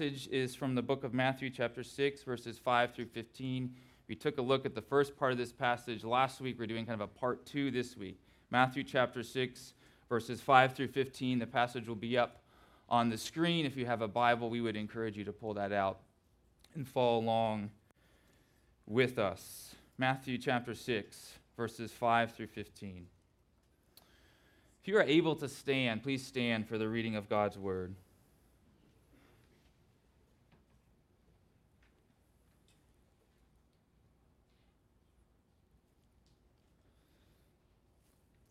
is from the book of Matthew, chapter 6, verses 5 through 15. We took a look at the first part of this passage last week. We're doing kind of a part two this week. Matthew, chapter 6, verses 5 through 15. The passage will be up on the screen. If you have a Bible, we would encourage you to pull that out and follow along with us. Matthew, chapter 6, verses 5 through 15. If you are able to stand, please stand for the reading of God's word.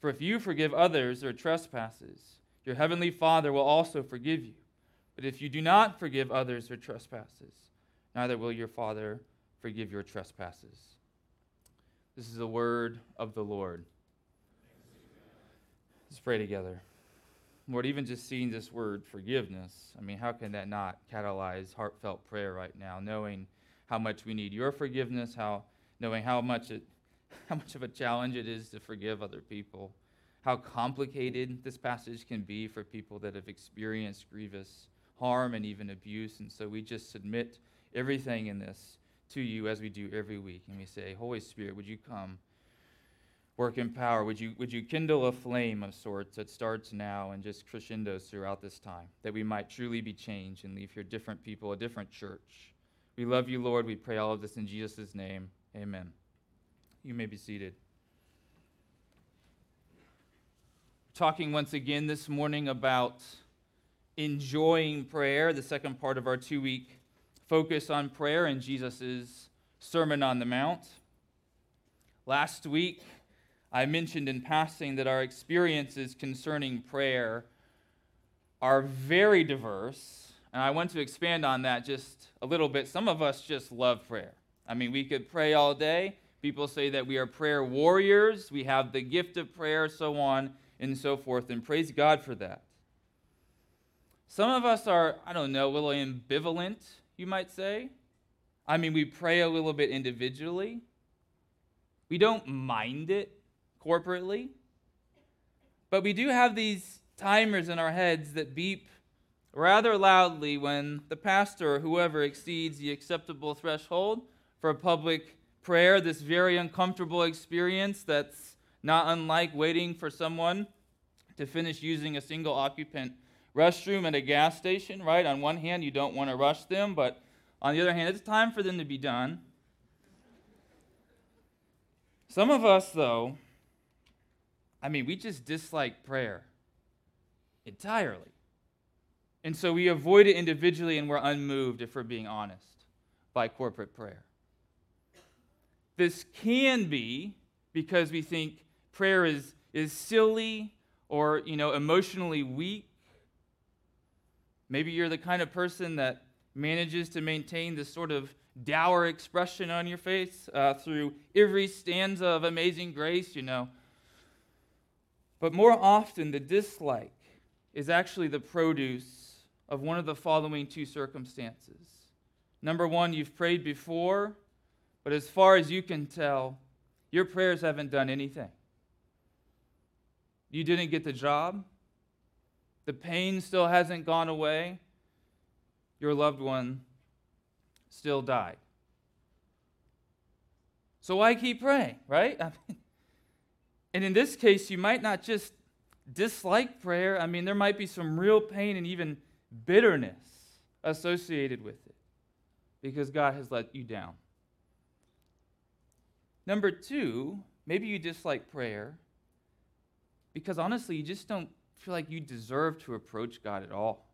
For if you forgive others their trespasses, your heavenly Father will also forgive you. But if you do not forgive others their trespasses, neither will your Father forgive your trespasses. This is the word of the Lord. Let's pray together. Lord, even just seeing this word forgiveness, I mean, how can that not catalyze heartfelt prayer right now, knowing how much we need your forgiveness, how knowing how much it how much of a challenge it is to forgive other people, how complicated this passage can be for people that have experienced grievous harm and even abuse. And so we just submit everything in this to you as we do every week. And we say, Holy Spirit, would you come? Work in power. Would you, would you kindle a flame of sorts that starts now and just crescendos throughout this time, that we might truly be changed and leave here different people, a different church? We love you, Lord. We pray all of this in Jesus' name. Amen. You may be seated. Talking once again this morning about enjoying prayer, the second part of our two week focus on prayer in Jesus' Sermon on the Mount. Last week, I mentioned in passing that our experiences concerning prayer are very diverse, and I want to expand on that just a little bit. Some of us just love prayer. I mean, we could pray all day, People say that we are prayer warriors, we have the gift of prayer, so on and so forth, and praise God for that. Some of us are, I don't know, a little ambivalent, you might say. I mean, we pray a little bit individually. We don't mind it corporately. But we do have these timers in our heads that beep rather loudly when the pastor or whoever exceeds the acceptable threshold for a public prayer, this very uncomfortable experience that's not unlike waiting for someone to finish using a single occupant restroom at a gas station, right? On one hand, you don't want to rush them, but on the other hand, it's time for them to be done. Some of us, though, I mean, we just dislike prayer entirely. And so we avoid it individually and we're unmoved, if we're being honest, by corporate prayer. This can be because we think prayer is, is silly or you know emotionally weak. Maybe you're the kind of person that manages to maintain this sort of dour expression on your face uh, through every stanza of Amazing Grace, you know. But more often, the dislike is actually the produce of one of the following two circumstances. Number one, you've prayed before but as far as you can tell, your prayers haven't done anything. You didn't get the job. The pain still hasn't gone away. Your loved one still died. So why keep praying, right? I mean, and in this case, you might not just dislike prayer. I mean, there might be some real pain and even bitterness associated with it because God has let you down. Number two, maybe you dislike prayer because honestly, you just don't feel like you deserve to approach God at all.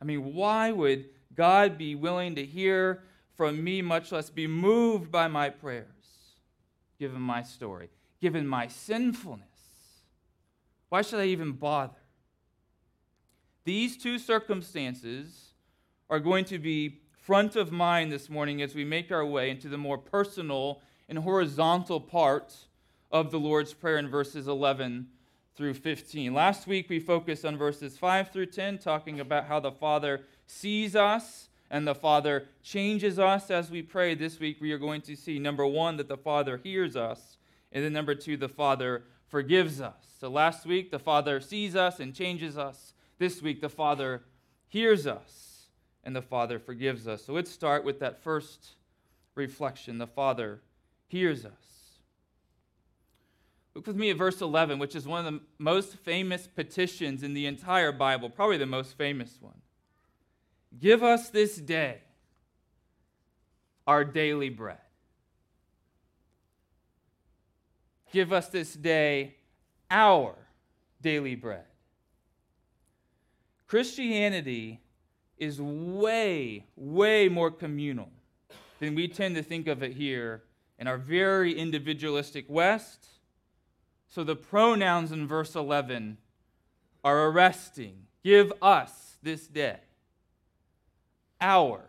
I mean, why would God be willing to hear from me, much less be moved by my prayers, given my story, given my sinfulness? Why should I even bother? These two circumstances are going to be front of mind this morning as we make our way into the more personal and horizontal part of the Lord's Prayer in verses 11 through 15. Last week we focused on verses 5 through 10, talking about how the Father sees us and the Father changes us as we pray. This week we are going to see number one, that the Father hears us, and then number two, the Father forgives us. So last week the Father sees us and changes us. This week the Father hears us and the Father forgives us. So let's start with that first reflection. The Father hears us. Look with me at verse 11, which is one of the most famous petitions in the entire Bible, probably the most famous one. Give us this day our daily bread. Give us this day our daily bread. Christianity is way, way more communal than we tend to think of it here in our very individualistic West so the pronouns in verse 11 are arresting. Give us this day our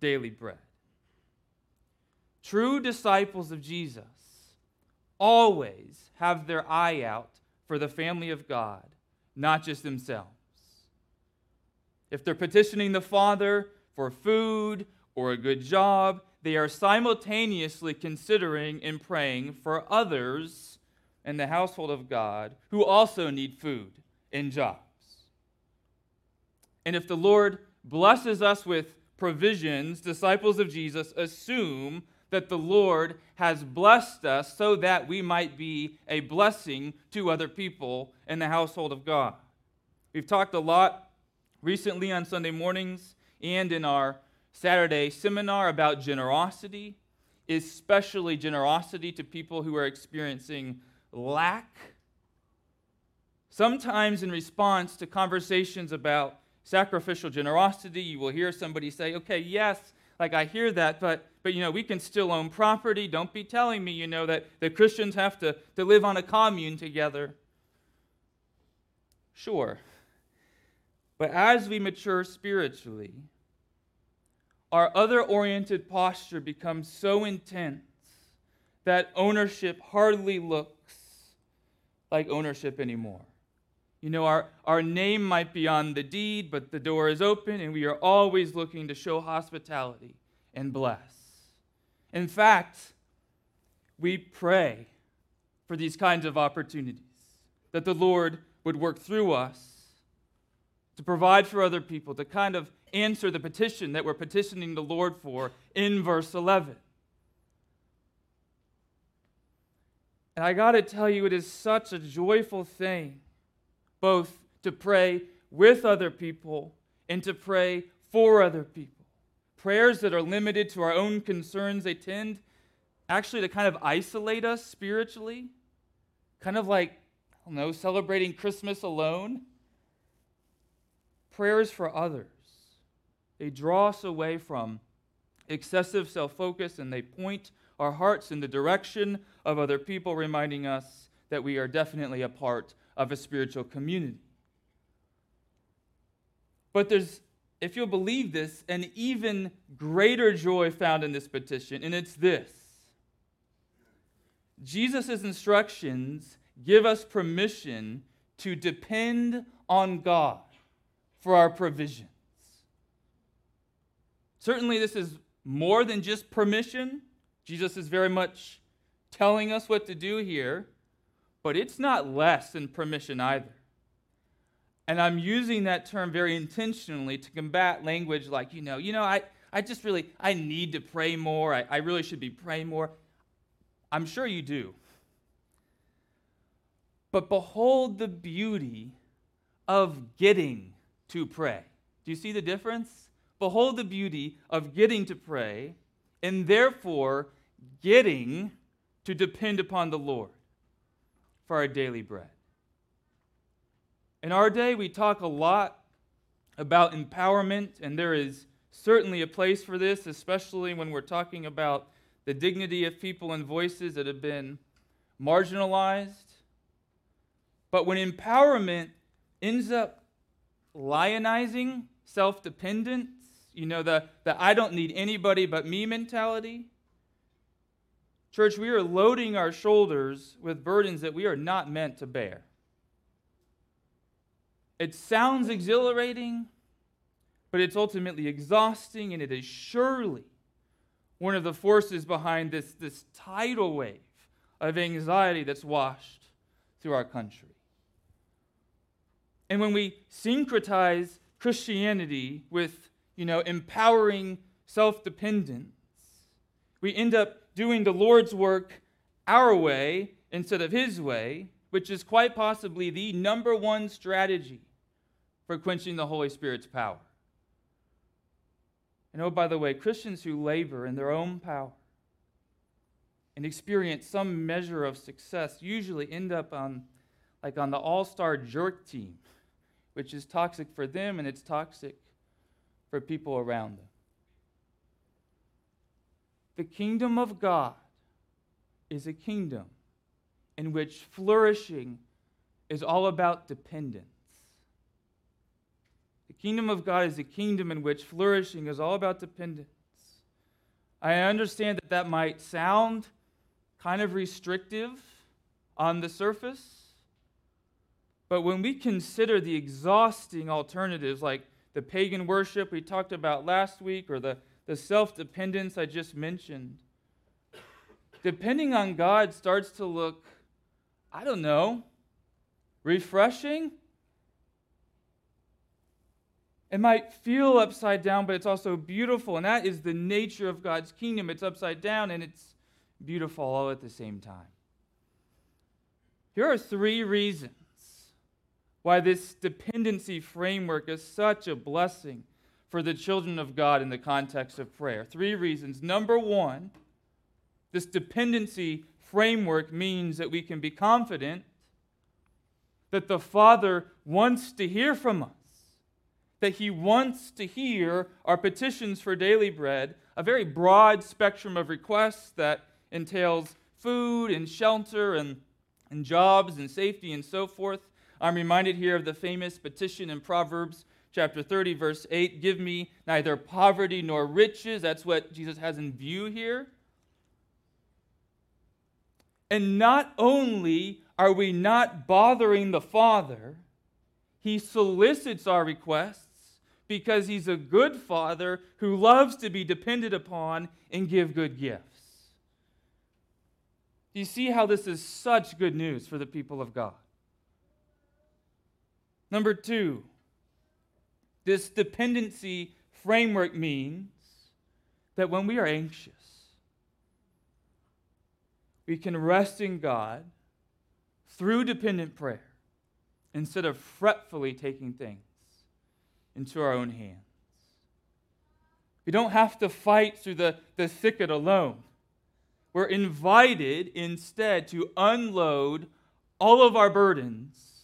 daily bread. True disciples of Jesus always have their eye out for the family of God, not just themselves. If they're petitioning the Father for food or a good job, they are simultaneously considering and praying for others in the household of God who also need food and jobs. And if the Lord blesses us with provisions, disciples of Jesus assume that the Lord has blessed us so that we might be a blessing to other people in the household of God. We've talked a lot recently on Sunday mornings and in our Saturday seminar about generosity, especially generosity to people who are experiencing lack. Sometimes, in response to conversations about sacrificial generosity, you will hear somebody say, Okay, yes, like I hear that, but, but you know, we can still own property. Don't be telling me, you know, that, that Christians have to, to live on a commune together. Sure. But as we mature spiritually, our other oriented posture becomes so intense that ownership hardly looks like ownership anymore. You know, our, our name might be on the deed, but the door is open, and we are always looking to show hospitality and bless. In fact, we pray for these kinds of opportunities, that the Lord would work through us to provide for other people, to kind of answer the petition that we're petitioning the Lord for in verse 11. And I got to tell you, it is such a joyful thing both to pray with other people and to pray for other people. Prayers that are limited to our own concerns, they tend actually to kind of isolate us spiritually, kind of like, I don't know, celebrating Christmas alone. Prayers for others, they draw us away from excessive self focus and they point our hearts in the direction of other people, reminding us that we are definitely a part of a spiritual community. But there's, if you'll believe this, an even greater joy found in this petition, and it's this Jesus' instructions give us permission to depend on God for our provisions. Certainly, this is more than just permission. Jesus is very much telling us what to do here, but it's not less than permission either. And I'm using that term very intentionally to combat language like, you know, you know, I, I just really, I need to pray more. I, I really should be praying more. I'm sure you do. But behold the beauty of getting to pray. Do you see the difference? Behold the beauty of getting to pray and therefore getting to depend upon the Lord for our daily bread. In our day, we talk a lot about empowerment, and there is certainly a place for this, especially when we're talking about the dignity of people and voices that have been marginalized. But when empowerment ends up lionizing self dependence, you know, the, the I don't need anybody but me mentality, church, we are loading our shoulders with burdens that we are not meant to bear. It sounds exhilarating, but it's ultimately exhausting, and it is surely one of the forces behind this, this tidal wave of anxiety that's washed through our country. And when we syncretize Christianity with, you know, empowering self-dependence, we end up doing the Lord's work our way instead of his way, which is quite possibly the number one strategy for quenching the Holy Spirit's power. And oh, by the way, Christians who labor in their own power and experience some measure of success usually end up on like on the all-star jerk team, which is toxic for them and it's toxic for people around them. The kingdom of God is a kingdom in which flourishing is all about dependence. The kingdom of God is a kingdom in which flourishing is all about dependence. I understand that that might sound kind of restrictive on the surface, but when we consider the exhausting alternatives like the pagan worship we talked about last week or the, the self dependence I just mentioned, depending on God starts to look, I don't know, refreshing it might feel upside down, but it's also beautiful. And that is the nature of God's kingdom. It's upside down and it's beautiful all at the same time. Here are three reasons why this dependency framework is such a blessing for the children of God in the context of prayer. Three reasons. Number one, this dependency framework means that we can be confident that the Father wants to hear from us that he wants to hear our petitions for daily bread, a very broad spectrum of requests that entails food and shelter and, and jobs and safety and so forth. I'm reminded here of the famous petition in Proverbs chapter 30, verse 8 Give me neither poverty nor riches. That's what Jesus has in view here. And not only are we not bothering the Father, He solicits our requests because he's a good father who loves to be depended upon and give good gifts. Do you see how this is such good news for the people of God? Number two, this dependency framework means that when we are anxious, we can rest in God through dependent prayer instead of fretfully taking things into our own hands. We don't have to fight through the, the thicket alone. We're invited instead to unload all of our burdens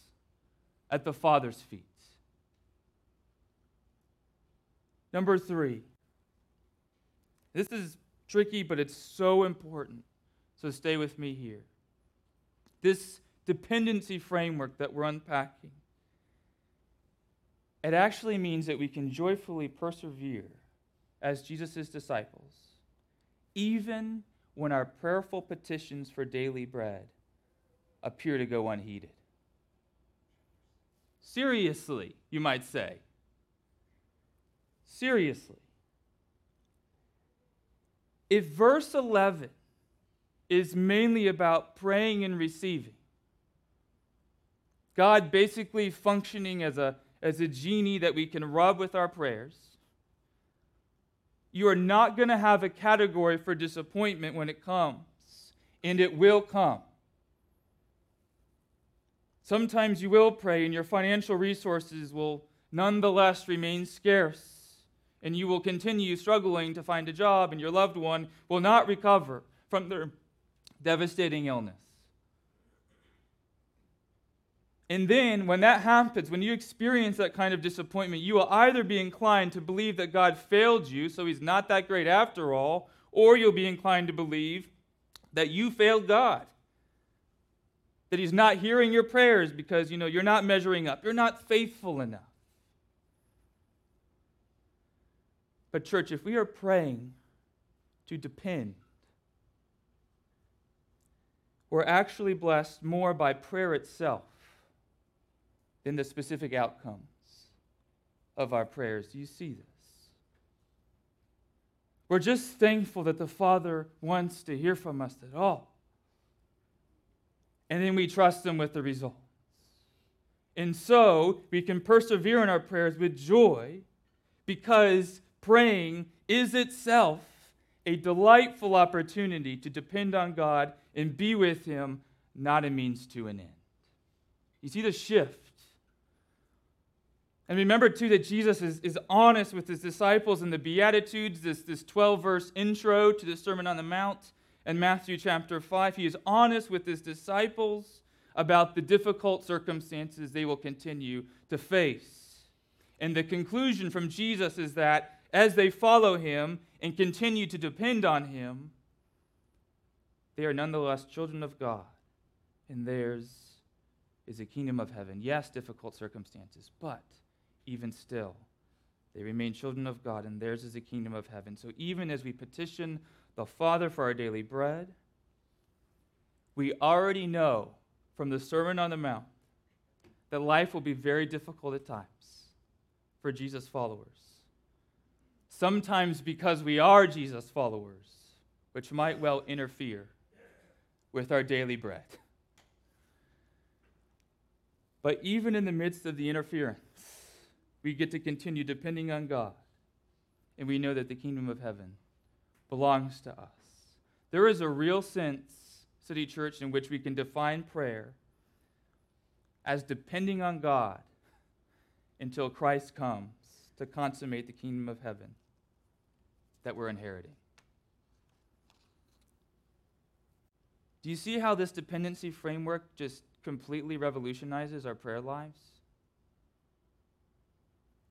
at the Father's feet. Number three. This is tricky, but it's so important. So stay with me here. This dependency framework that we're unpacking it actually means that we can joyfully persevere as Jesus' disciples, even when our prayerful petitions for daily bread appear to go unheeded. Seriously, you might say. Seriously. If verse 11 is mainly about praying and receiving, God basically functioning as a as a genie that we can rub with our prayers. You are not going to have a category for disappointment when it comes, and it will come. Sometimes you will pray, and your financial resources will nonetheless remain scarce, and you will continue struggling to find a job, and your loved one will not recover from their devastating illness. And then, when that happens, when you experience that kind of disappointment, you will either be inclined to believe that God failed you, so he's not that great after all, or you'll be inclined to believe that you failed God. That he's not hearing your prayers because, you know, you're not measuring up. You're not faithful enough. But church, if we are praying to depend, we're actually blessed more by prayer itself than the specific outcomes of our prayers. Do you see this? We're just thankful that the Father wants to hear from us at all. And then we trust Him with the results. And so we can persevere in our prayers with joy because praying is itself a delightful opportunity to depend on God and be with Him, not a means to an end. You see the shift and remember, too, that Jesus is, is honest with his disciples in the Beatitudes, this, this 12 verse intro to the Sermon on the Mount in Matthew chapter 5. He is honest with his disciples about the difficult circumstances they will continue to face. And the conclusion from Jesus is that as they follow him and continue to depend on him, they are nonetheless children of God, and theirs is a kingdom of heaven. Yes, difficult circumstances, but even still. They remain children of God, and theirs is a kingdom of heaven. So even as we petition the Father for our daily bread, we already know from the Sermon on the Mount that life will be very difficult at times for Jesus' followers. Sometimes because we are Jesus' followers, which might well interfere with our daily bread. But even in the midst of the interference, we get to continue depending on God. And we know that the kingdom of heaven belongs to us. There is a real sense, City Church, in which we can define prayer as depending on God until Christ comes to consummate the kingdom of heaven that we're inheriting. Do you see how this dependency framework just completely revolutionizes our prayer lives?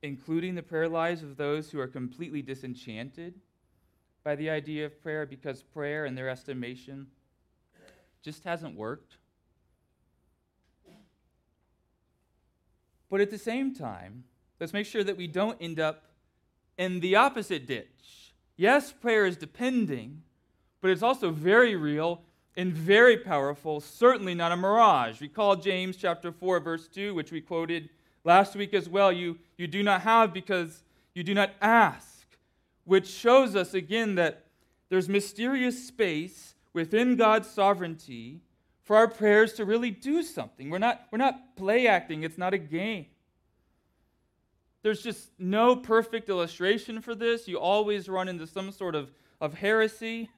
including the prayer lives of those who are completely disenchanted by the idea of prayer because prayer, in their estimation, just hasn't worked. But at the same time, let's make sure that we don't end up in the opposite ditch. Yes, prayer is depending, but it's also very real and very powerful, certainly not a mirage. Recall James chapter 4 verse 2 which we quoted Last week as well, you, you do not have because you do not ask, which shows us again that there's mysterious space within God's sovereignty for our prayers to really do something. We're not, we're not play acting, it's not a game. There's just no perfect illustration for this. You always run into some sort of, of heresy.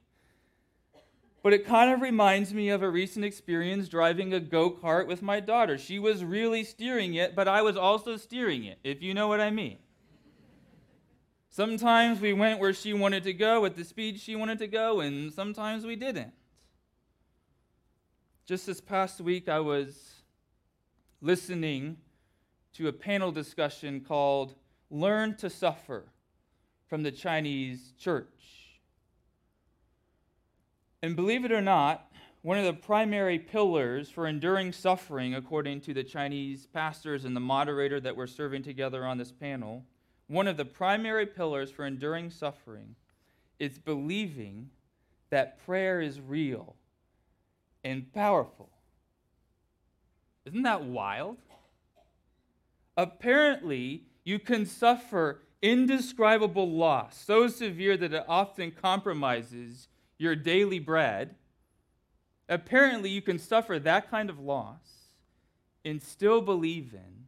But it kind of reminds me of a recent experience driving a go kart with my daughter. She was really steering it, but I was also steering it, if you know what I mean. Sometimes we went where she wanted to go at the speed she wanted to go, and sometimes we didn't. Just this past week, I was listening to a panel discussion called Learn to Suffer from the Chinese Church. And believe it or not, one of the primary pillars for enduring suffering, according to the Chinese pastors and the moderator that were serving together on this panel, one of the primary pillars for enduring suffering is believing that prayer is real and powerful. Isn't that wild? Apparently, you can suffer indescribable loss so severe that it often compromises your daily bread, apparently you can suffer that kind of loss and still believe in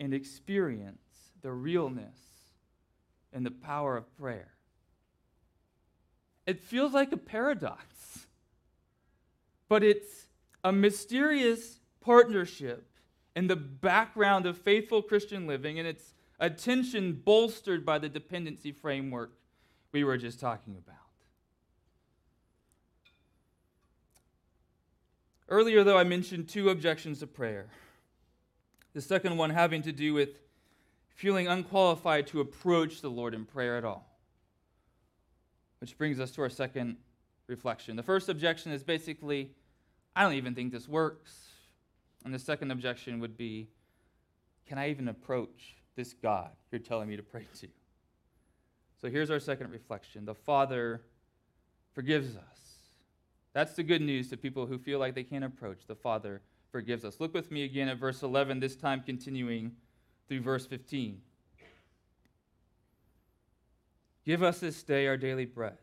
and experience the realness and the power of prayer. It feels like a paradox, but it's a mysterious partnership in the background of faithful Christian living, and it's a tension bolstered by the dependency framework we were just talking about. Earlier, though, I mentioned two objections to prayer. The second one having to do with feeling unqualified to approach the Lord in prayer at all. Which brings us to our second reflection. The first objection is basically, I don't even think this works. And the second objection would be, can I even approach this God you're telling me to pray to? So here's our second reflection the Father forgives us. That's the good news to people who feel like they can't approach. The Father forgives us. Look with me again at verse 11, this time continuing through verse 15. Give us this day our daily bread,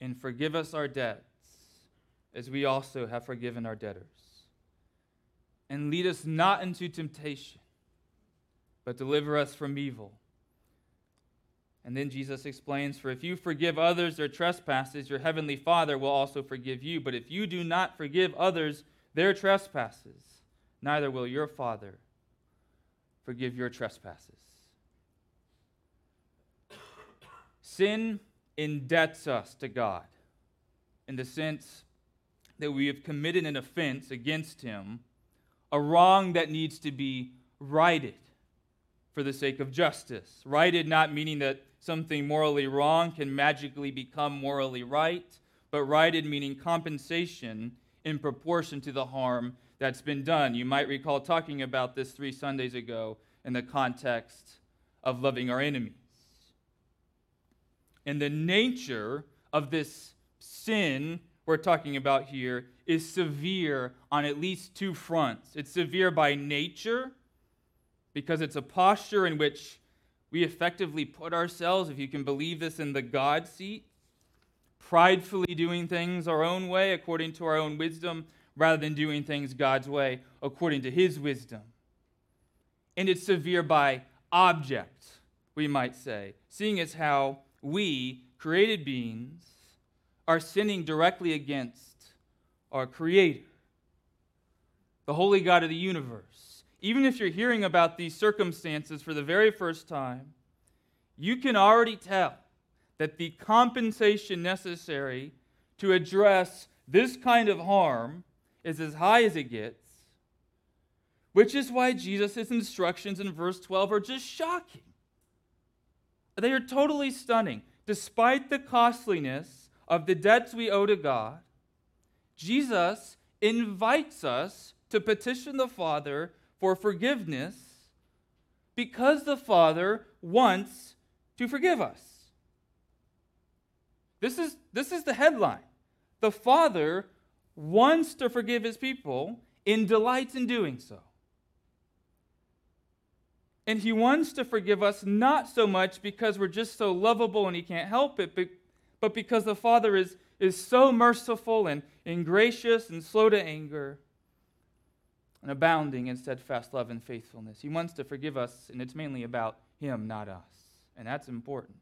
and forgive us our debts, as we also have forgiven our debtors. And lead us not into temptation, but deliver us from evil. And then Jesus explains For if you forgive others their trespasses, your heavenly Father will also forgive you. But if you do not forgive others their trespasses, neither will your Father forgive your trespasses. Sin indebts us to God in the sense that we have committed an offense against Him, a wrong that needs to be righted for the sake of justice. Righted not meaning that something morally wrong can magically become morally right, but righted meaning compensation in proportion to the harm that's been done. You might recall talking about this three Sundays ago in the context of loving our enemies. And the nature of this sin we're talking about here is severe on at least two fronts. It's severe by nature, because it's a posture in which we effectively put ourselves, if you can believe this, in the God seat, pridefully doing things our own way according to our own wisdom rather than doing things God's way according to his wisdom. And it's severe by object, we might say, seeing as how we, created beings, are sinning directly against our Creator, the holy God of the universe even if you're hearing about these circumstances for the very first time, you can already tell that the compensation necessary to address this kind of harm is as high as it gets, which is why Jesus' instructions in verse 12 are just shocking. They are totally stunning. Despite the costliness of the debts we owe to God, Jesus invites us to petition the Father for forgiveness because the Father wants to forgive us. This is, this is the headline. The Father wants to forgive his people and delights in doing so. And he wants to forgive us not so much because we're just so lovable and he can't help it, but, but because the Father is, is so merciful and, and gracious and slow to anger and abounding in steadfast love and faithfulness. He wants to forgive us, and it's mainly about Him, not us. And that's important.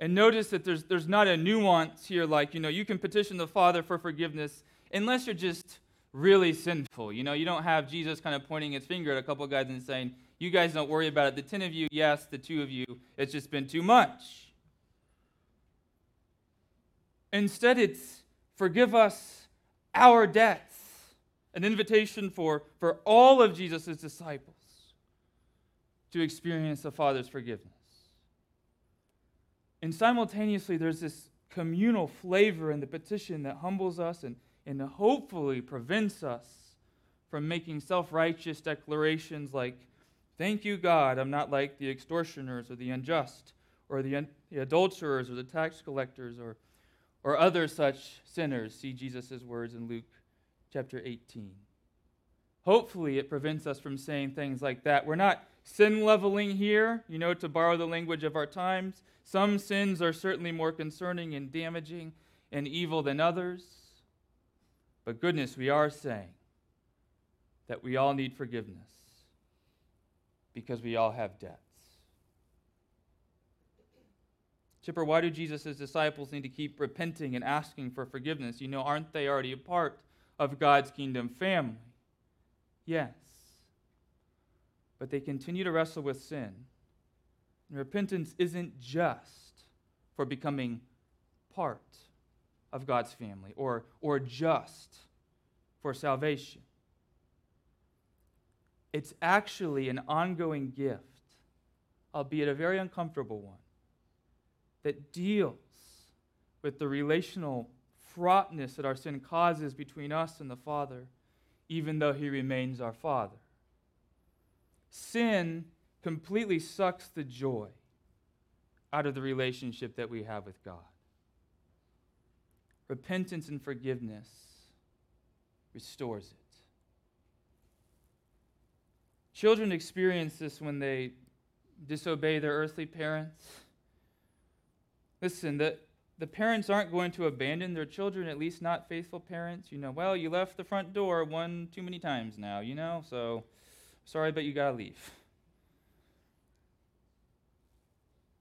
And notice that there's, there's not a nuance here like, you know, you can petition the Father for forgiveness unless you're just really sinful. You know, you don't have Jesus kind of pointing his finger at a couple guys and saying, you guys don't worry about it. The 10 of you, yes, the two of you, it's just been too much. Instead, it's forgive us our debts, an invitation for, for all of Jesus' disciples to experience the Father's forgiveness. And simultaneously, there's this communal flavor in the petition that humbles us and, and hopefully prevents us from making self righteous declarations like, Thank you, God, I'm not like the extortioners or the unjust or the, the adulterers or the tax collectors or, or other such sinners. See Jesus' words in Luke chapter 18. Hopefully, it prevents us from saying things like that. We're not sin leveling here, you know, to borrow the language of our times. Some sins are certainly more concerning and damaging and evil than others. But goodness, we are saying that we all need forgiveness because we all have debts. Chipper, why do Jesus' disciples need to keep repenting and asking for forgiveness? You know, aren't they already a part of God's kingdom family. Yes. But they continue to wrestle with sin. And repentance isn't just for becoming part of God's family or, or just for salvation. It's actually an ongoing gift, albeit a very uncomfortable one, that deals with the relational fraughtness that our sin causes between us and the Father, even though He remains our Father. Sin completely sucks the joy out of the relationship that we have with God. Repentance and forgiveness restores it. Children experience this when they disobey their earthly parents. Listen, the, the parents aren't going to abandon their children, at least not faithful parents. You know, well, you left the front door one too many times now, you know, so sorry, but you got to leave.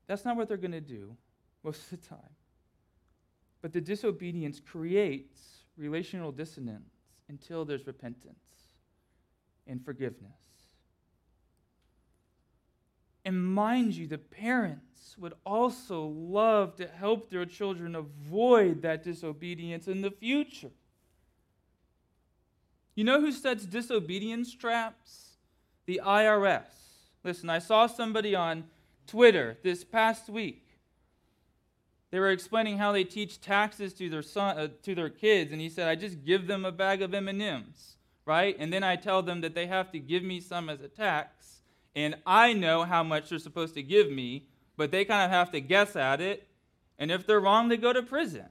That's not what they're going to do most of the time. But the disobedience creates relational dissonance until there's repentance and forgiveness. And mind you, the parents would also love to help their children avoid that disobedience in the future. You know who sets disobedience traps? The IRS. Listen, I saw somebody on Twitter this past week. They were explaining how they teach taxes to their son, uh, to their kids, and he said, "I just give them a bag of M&Ms, right? And then I tell them that they have to give me some as a tax, and I know how much they're supposed to give me, but they kind of have to guess at it, and if they're wrong, they go to prison."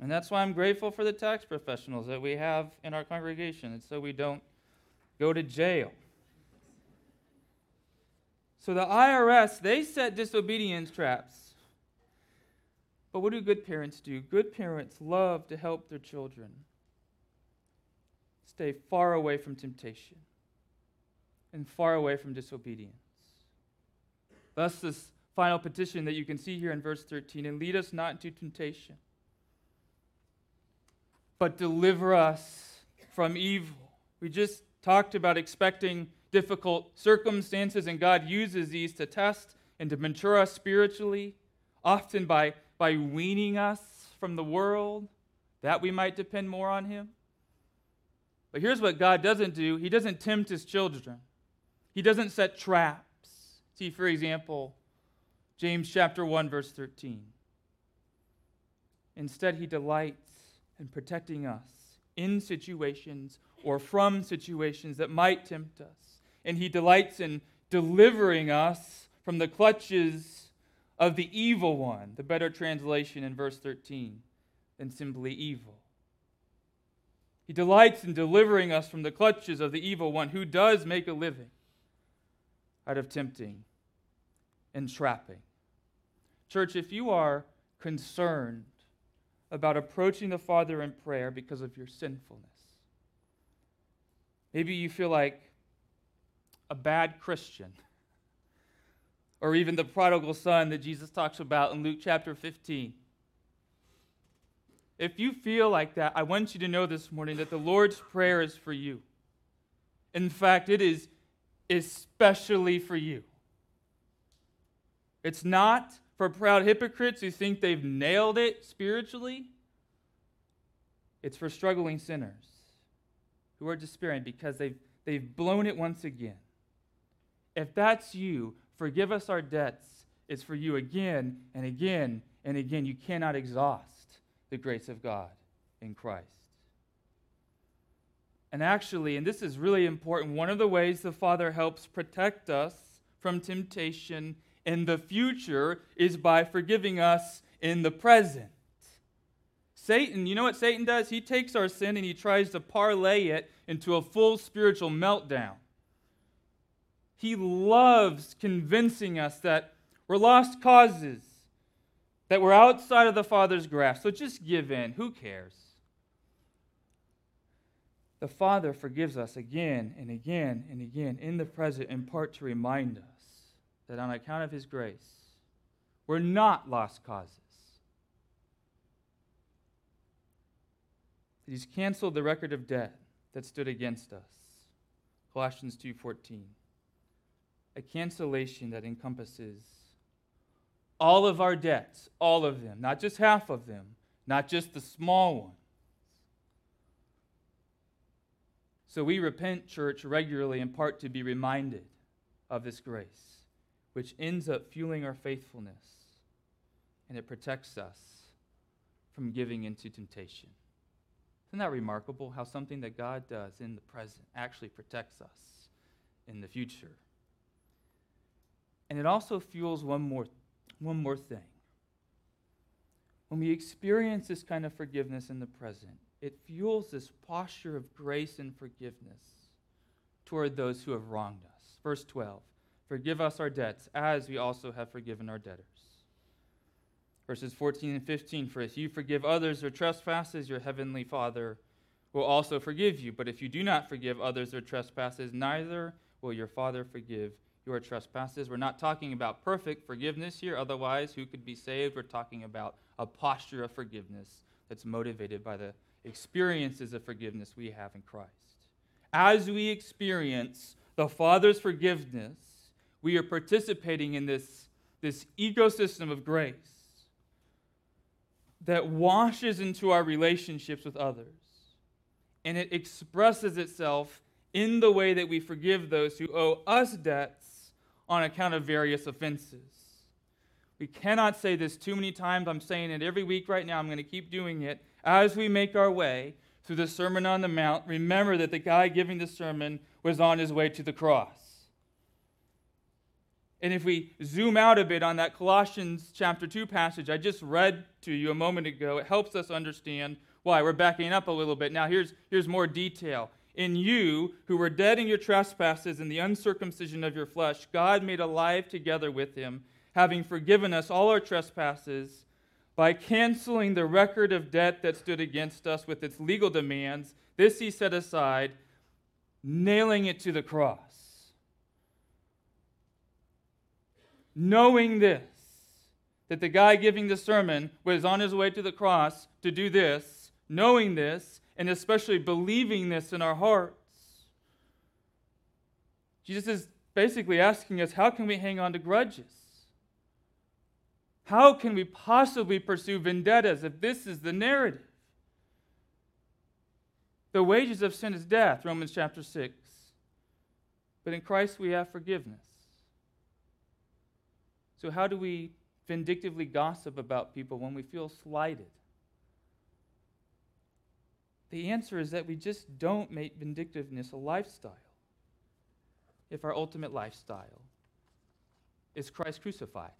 And that's why I'm grateful for the tax professionals that we have in our congregation, and so we don't go to jail. So the IRS, they set disobedience traps. But what do good parents do? Good parents love to help their children stay far away from temptation and far away from disobedience. Thus, this final petition that you can see here in verse 13 and lead us not into temptation, but deliver us from evil. We just talked about expecting difficult circumstances, and God uses these to test and to mature us spiritually, often by, by weaning us from the world, that we might depend more on Him. But here's what God doesn't do He doesn't tempt His children, He doesn't set traps. See, for example, James chapter 1, verse 13. Instead, He delights in protecting us in situations or from situations that might tempt us. And he delights in delivering us from the clutches of the evil one, the better translation in verse 13 than simply evil. He delights in delivering us from the clutches of the evil one who does make a living out of tempting and trapping. Church, if you are concerned about approaching the Father in prayer because of your sinfulness, Maybe you feel like a bad Christian. Or even the prodigal son that Jesus talks about in Luke chapter 15. If you feel like that, I want you to know this morning that the Lord's Prayer is for you. In fact, it is especially for you. It's not for proud hypocrites who think they've nailed it spiritually, it's for struggling sinners who are despairing because they've, they've blown it once again. If that's you, forgive us our debts It's for you again and again and again. You cannot exhaust the grace of God in Christ. And actually, and this is really important, one of the ways the Father helps protect us from temptation in the future is by forgiving us in the present. Satan, you know what Satan does? He takes our sin and he tries to parlay it into a full spiritual meltdown. He loves convincing us that we're lost causes, that we're outside of the Father's grasp. So just give in. Who cares? The Father forgives us again and again and again in the present, in part to remind us that on account of His grace, we're not lost causes. He's canceled the record of debt that stood against us. Colossians 2:14. A cancellation that encompasses all of our debts, all of them, not just half of them, not just the small ones. So we repent, church, regularly in part to be reminded of this grace, which ends up fueling our faithfulness and it protects us from giving into temptation. Isn't that remarkable how something that God does in the present actually protects us in the future? And it also fuels one more, one more thing. When we experience this kind of forgiveness in the present, it fuels this posture of grace and forgiveness toward those who have wronged us. Verse 12 Forgive us our debts, as we also have forgiven our debtors. Verses 14 and 15 For if you forgive others their trespasses, your heavenly Father will also forgive you. But if you do not forgive others their trespasses, neither will your Father forgive your trespasses. We're not talking about perfect forgiveness here, otherwise, who could be saved? We're talking about a posture of forgiveness that's motivated by the experiences of forgiveness we have in Christ. As we experience the Father's forgiveness, we are participating in this, this ecosystem of grace that washes into our relationships with others. And it expresses itself in the way that we forgive those who owe us debts on account of various offenses. We cannot say this too many times. I'm saying it every week right now. I'm going to keep doing it. As we make our way through the Sermon on the Mount, remember that the guy giving the sermon was on his way to the cross. And if we zoom out a bit on that Colossians chapter 2 passage I just read to you a moment ago, it helps us understand why. We're backing up a little bit. Now, here's, here's more detail. In you, who were dead in your trespasses and the uncircumcision of your flesh, God made alive together with him, having forgiven us all our trespasses by canceling the record of debt that stood against us with its legal demands. This he set aside, nailing it to the cross. Knowing this, that the guy giving the sermon was on his way to the cross to do this, knowing this, and especially believing this in our hearts. Jesus is basically asking us how can we hang on to grudges? How can we possibly pursue vendettas if this is the narrative? The wages of sin is death, Romans chapter 6. But in Christ we have forgiveness. So, how do we vindictively gossip about people when we feel slighted? The answer is that we just don't make vindictiveness a lifestyle. If our ultimate lifestyle is Christ crucified.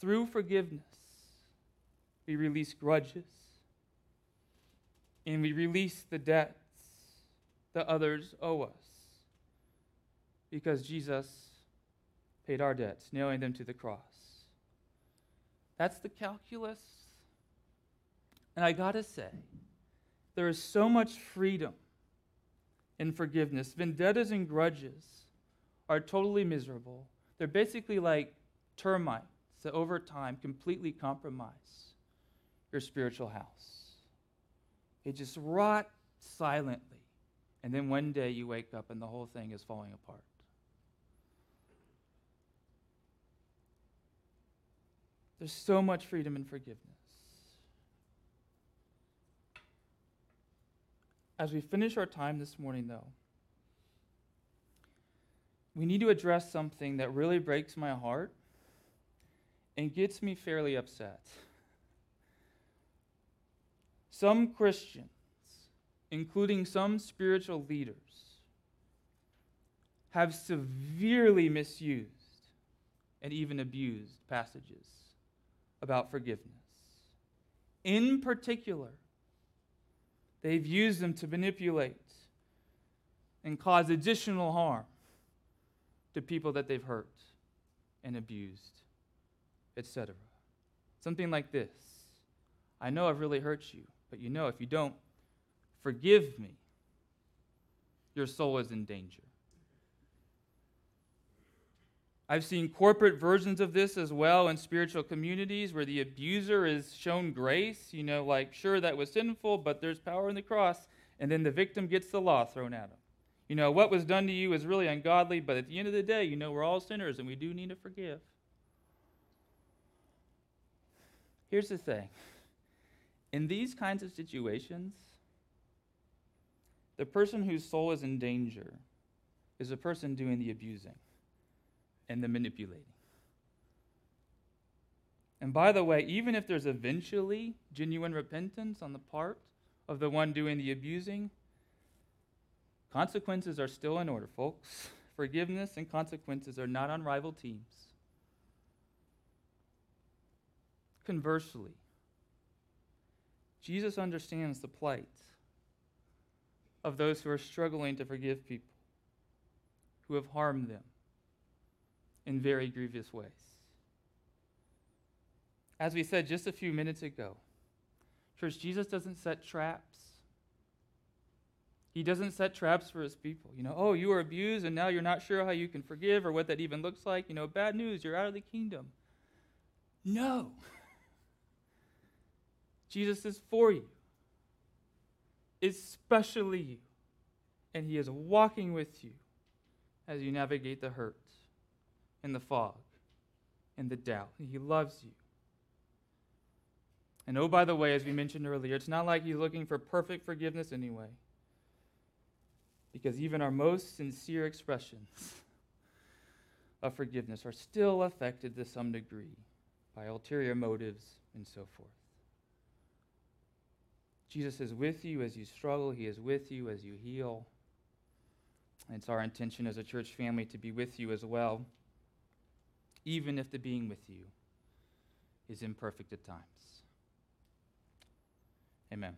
Through forgiveness, we release grudges and we release the debts that others owe us because Jesus paid our debts, nailing them to the cross. That's the calculus. And I got to say, there is so much freedom in forgiveness. Vendettas and grudges are totally miserable. They're basically like termites that over time completely compromise your spiritual house. They just rot silently. And then one day you wake up and the whole thing is falling apart. There's so much freedom and forgiveness. As we finish our time this morning, though, we need to address something that really breaks my heart and gets me fairly upset. Some Christians, including some spiritual leaders, have severely misused and even abused passages about forgiveness. In particular, they've used them to manipulate and cause additional harm to people that they've hurt and abused, etc. Something like this I know I've really hurt you, but you know, if you don't forgive me, your soul is in danger. I've seen corporate versions of this as well in spiritual communities where the abuser is shown grace, you know, like, sure, that was sinful, but there's power in the cross, and then the victim gets the law thrown at him. You know, what was done to you is really ungodly, but at the end of the day, you know, we're all sinners and we do need to forgive. Here's the thing in these kinds of situations, the person whose soul is in danger is the person doing the abusing and the manipulating. And by the way, even if there's eventually genuine repentance on the part of the one doing the abusing, consequences are still in order, folks. Forgiveness and consequences are not on rival teams. Conversely, Jesus understands the plight of those who are struggling to forgive people who have harmed them in very grievous ways. As we said just a few minutes ago, church, Jesus doesn't set traps. He doesn't set traps for his people. You know, oh, you were abused and now you're not sure how you can forgive or what that even looks like. You know, bad news, you're out of the kingdom. No. Jesus is for you, especially you. And he is walking with you as you navigate the hurt and the fog in the doubt. He loves you. And oh, by the way, as we mentioned earlier, it's not like he's looking for perfect forgiveness anyway. Because even our most sincere expressions of forgiveness are still affected to some degree by ulterior motives and so forth. Jesus is with you as you struggle, He is with you as you heal. It's our intention as a church family to be with you as well, even if the being with you is imperfect at times. Amen.